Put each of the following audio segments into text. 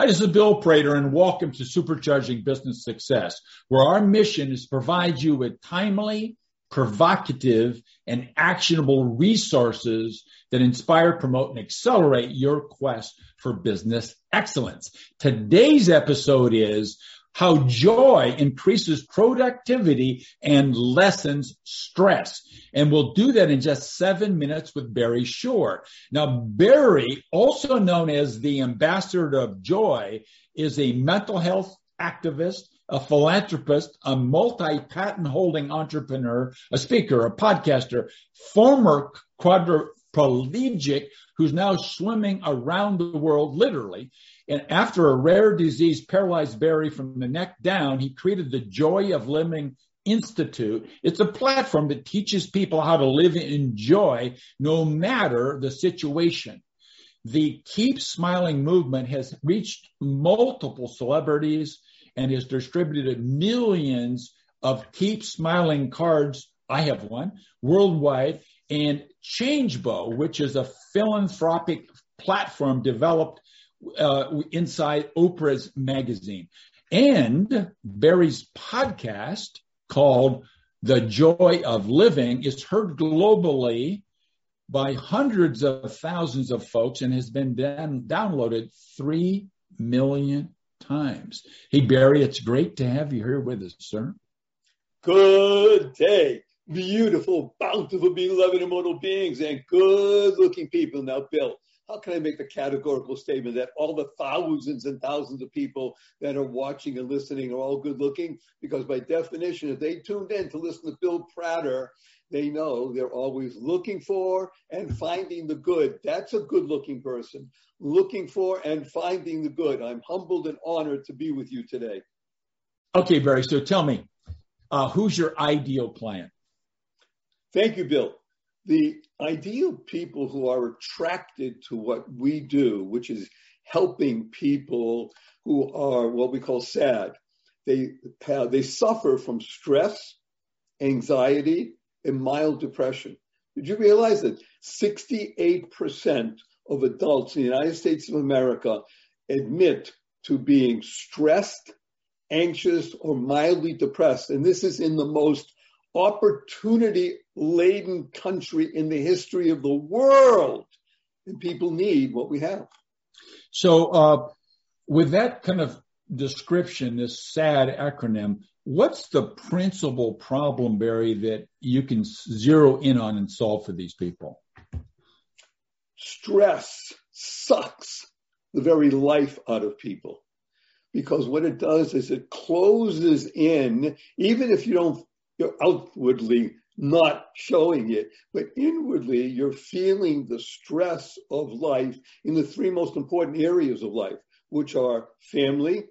Hi, this is Bill Prater and welcome to Supercharging Business Success, where our mission is to provide you with timely, provocative, and actionable resources that inspire, promote, and accelerate your quest for business excellence. Today's episode is how joy increases productivity and lessens stress. And we'll do that in just seven minutes with Barry Shore. Now, Barry, also known as the ambassador of joy, is a mental health activist, a philanthropist, a multi-patent holding entrepreneur, a speaker, a podcaster, former quadriplegic who's now swimming around the world, literally. And after a rare disease paralyzed Barry from the neck down, he created the Joy of Living Institute. It's a platform that teaches people how to live in joy no matter the situation. The Keep Smiling movement has reached multiple celebrities and has distributed millions of Keep Smiling cards. I have one worldwide and Changebo, which is a philanthropic platform developed uh, inside Oprah's magazine. And Barry's podcast called The Joy of Living is heard globally by hundreds of thousands of folks and has been down, downloaded 3 million times. Hey, Barry, it's great to have you here with us, sir. Good day. Beautiful, bountiful, beloved, immortal beings, and good looking people. Now, Bill, how can I make the categorical statement that all the thousands and thousands of people that are watching and listening are all good looking? Because by definition, if they tuned in to listen to Bill Prater, they know they're always looking for and finding the good. That's a good looking person. Looking for and finding the good. I'm humbled and honored to be with you today. Okay, Barry. So tell me, uh, who's your ideal client? Thank you, Bill the ideal people who are attracted to what we do, which is helping people who are what we call sad, they have, they suffer from stress, anxiety, and mild depression. Did you realize that 68% of adults in the United States of America admit to being stressed, anxious, or mildly depressed? And this is in the most opportunity laden country in the history of the world. And people need what we have. So, uh, with that kind of description, this SAD acronym, what's the principal problem, Barry, that you can zero in on and solve for these people? Stress sucks the very life out of people because what it does is it closes in, even if you don't you're outwardly not showing it, but inwardly you're feeling the stress of life in the three most important areas of life, which are family,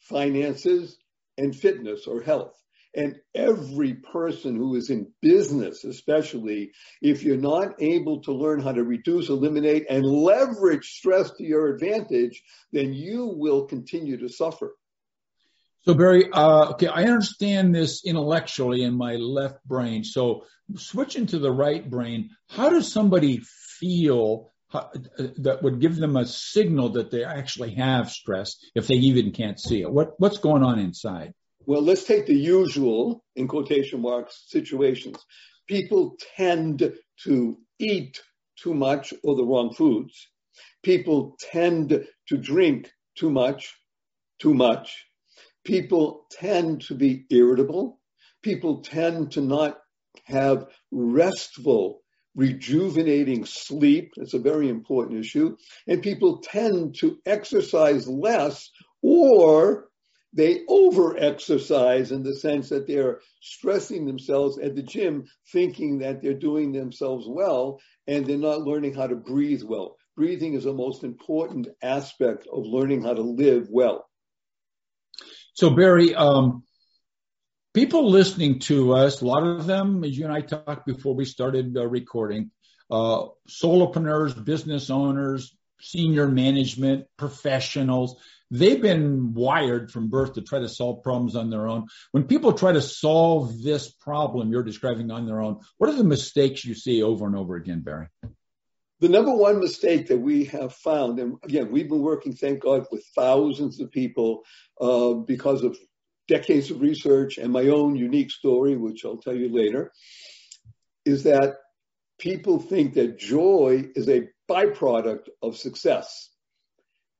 finances, and fitness or health. And every person who is in business, especially if you're not able to learn how to reduce, eliminate, and leverage stress to your advantage, then you will continue to suffer. So Barry, uh, okay, I understand this intellectually in my left brain. So switching to the right brain, how does somebody feel how, uh, that would give them a signal that they actually have stress if they even can't see it? What what's going on inside? Well, let's take the usual, in quotation marks, situations. People tend to eat too much or the wrong foods. People tend to drink too much, too much people tend to be irritable. People tend to not have restful, rejuvenating sleep. It's a very important issue. And people tend to exercise less or they over exercise in the sense that they're stressing themselves at the gym, thinking that they're doing themselves well, and they're not learning how to breathe well. Breathing is the most important aspect of learning how to live well. So Barry, um, people listening to us, a lot of them, as you and I talked before we started uh, recording, uh, solopreneurs, business owners, senior management, professionals, they've been wired from birth to try to solve problems on their own. When people try to solve this problem you're describing on their own, what are the mistakes you see over and over again, Barry? The number one mistake that we have found, and again, we've been working, thank God, with thousands of people uh, because of decades of research and my own unique story, which I'll tell you later, is that people think that joy is a byproduct of success.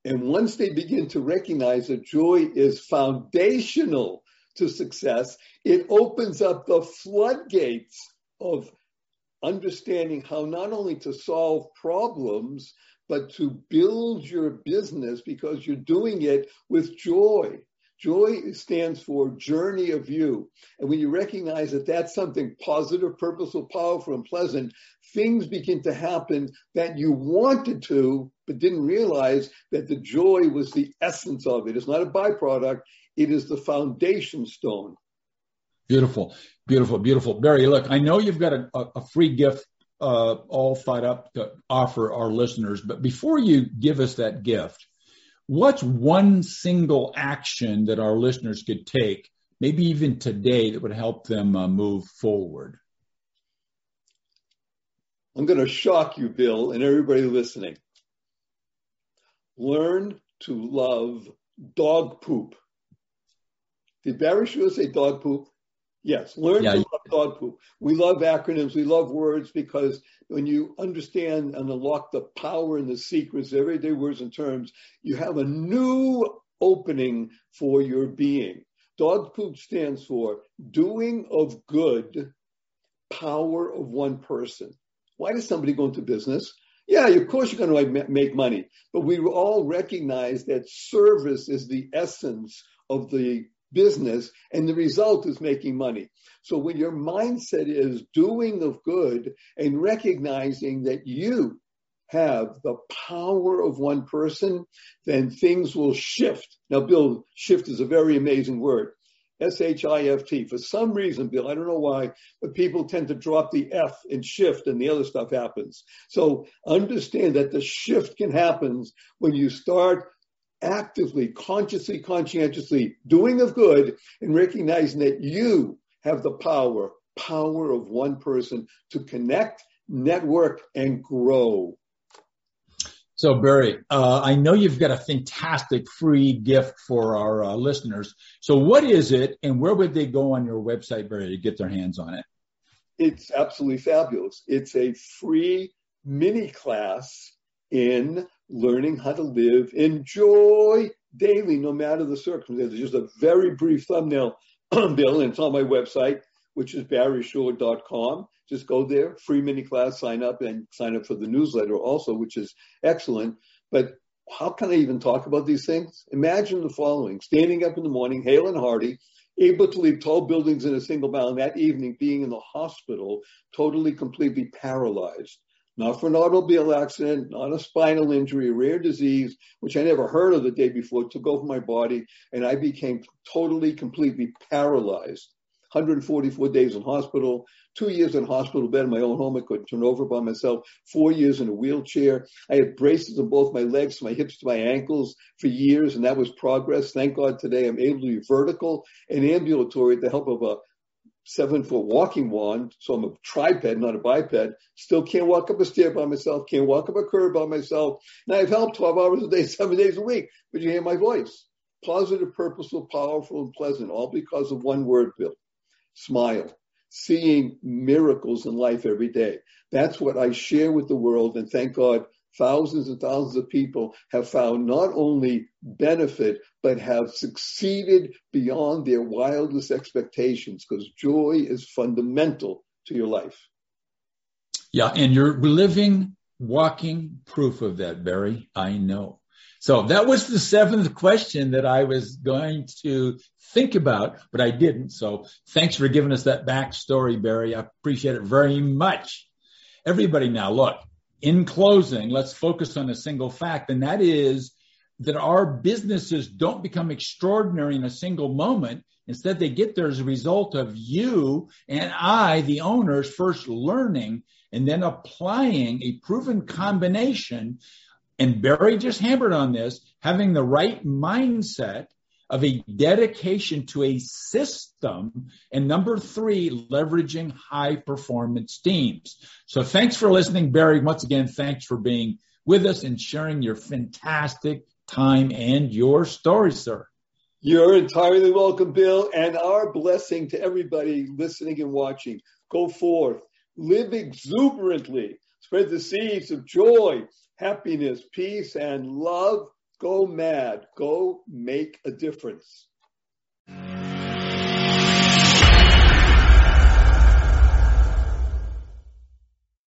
And once they begin to recognize that joy is foundational to success, it opens up the floodgates of understanding how not only to solve problems, but to build your business because you're doing it with joy. Joy stands for journey of you. And when you recognize that that's something positive, purposeful, powerful, and pleasant, things begin to happen that you wanted to, but didn't realize that the joy was the essence of it. It's not a byproduct. It is the foundation stone. Beautiful, beautiful, beautiful. Barry, look, I know you've got a, a free gift uh, all thought up to offer our listeners, but before you give us that gift, what's one single action that our listeners could take, maybe even today, that would help them uh, move forward? I'm going to shock you, Bill, and everybody listening. Learn to love dog poop. Did Barry Shore say dog poop? Yes, learn yeah. to love dog poop. We love acronyms. We love words because when you understand and unlock the power and the secrets of everyday words and terms, you have a new opening for your being. Dog poop stands for doing of good, power of one person. Why does somebody go into business? Yeah, of course you're going to make money, but we all recognize that service is the essence of the business and the result is making money. So when your mindset is doing of good and recognizing that you have the power of one person, then things will shift. Now, Bill, shift is a very amazing word. S-H-I-F-T. For some reason, Bill, I don't know why, but people tend to drop the F in shift and the other stuff happens. So understand that the shift can happen when you start actively, consciously, conscientiously doing of good and recognizing that you have the power, power of one person to connect, network, and grow. So, Barry, uh, I know you've got a fantastic free gift for our uh, listeners. So, what is it, and where would they go on your website, Barry, to get their hands on it? It's absolutely fabulous. It's a free mini class in learning how to live, enjoy daily, no matter the circumstances. Just a very brief thumbnail, Bill, and it's on my website, which is barryshore.com. Just go there, free mini class, sign up, and sign up for the newsletter also, which is excellent. But how can I even talk about these things? Imagine the following standing up in the morning, hale and hearty, able to leave tall buildings in a single bound, that evening being in the hospital, totally, completely paralyzed not for an automobile accident, not a spinal injury, a rare disease, which I never heard of the day before, took over my body, and I became totally, completely paralyzed. 144 days in hospital, two years in hospital bed in my own home. I couldn't turn over by myself, four years in a wheelchair. I had braces on both my legs, from my hips to my ankles for years, and that was progress. Thank God today I'm able to be vertical and ambulatory with the help of a seven foot walking wand, so I'm a triped, not a biped. Still can't walk up a stair by myself, can't walk up a curb by myself. And I've helped 12 hours a day, seven days a week, but you hear my voice. Positive, purposeful, powerful, and pleasant, all because of one word, Bill. Smile. Seeing miracles in life every day. That's what I share with the world, and thank God thousands and thousands of people have found not only benefit, but have succeeded beyond their wildest expectations because joy is fundamental to your life. Yeah, and you're living, walking proof of that, Barry. I know. So that was the seventh question that I was going to think about, but I didn't. So thanks for giving us that backstory, Barry. I appreciate it very much. Everybody now, look, in closing, let's focus on a single fact, and that is that our businesses don't become extraordinary in a single moment. Instead, they get there as a result of you and I, the owners, first learning and then applying a proven combination. And Barry just hammered on this, having the right mindset of a dedication to a system. And number three, leveraging high performance teams. So thanks for listening, Barry. Once again, thanks for being with us and sharing your fantastic time and your story, sir. You're entirely welcome, Bill, and our blessing to everybody listening and watching. Go forth, live exuberantly, spread the seeds of joy, happiness, peace, and love. Go mad. Go make a difference.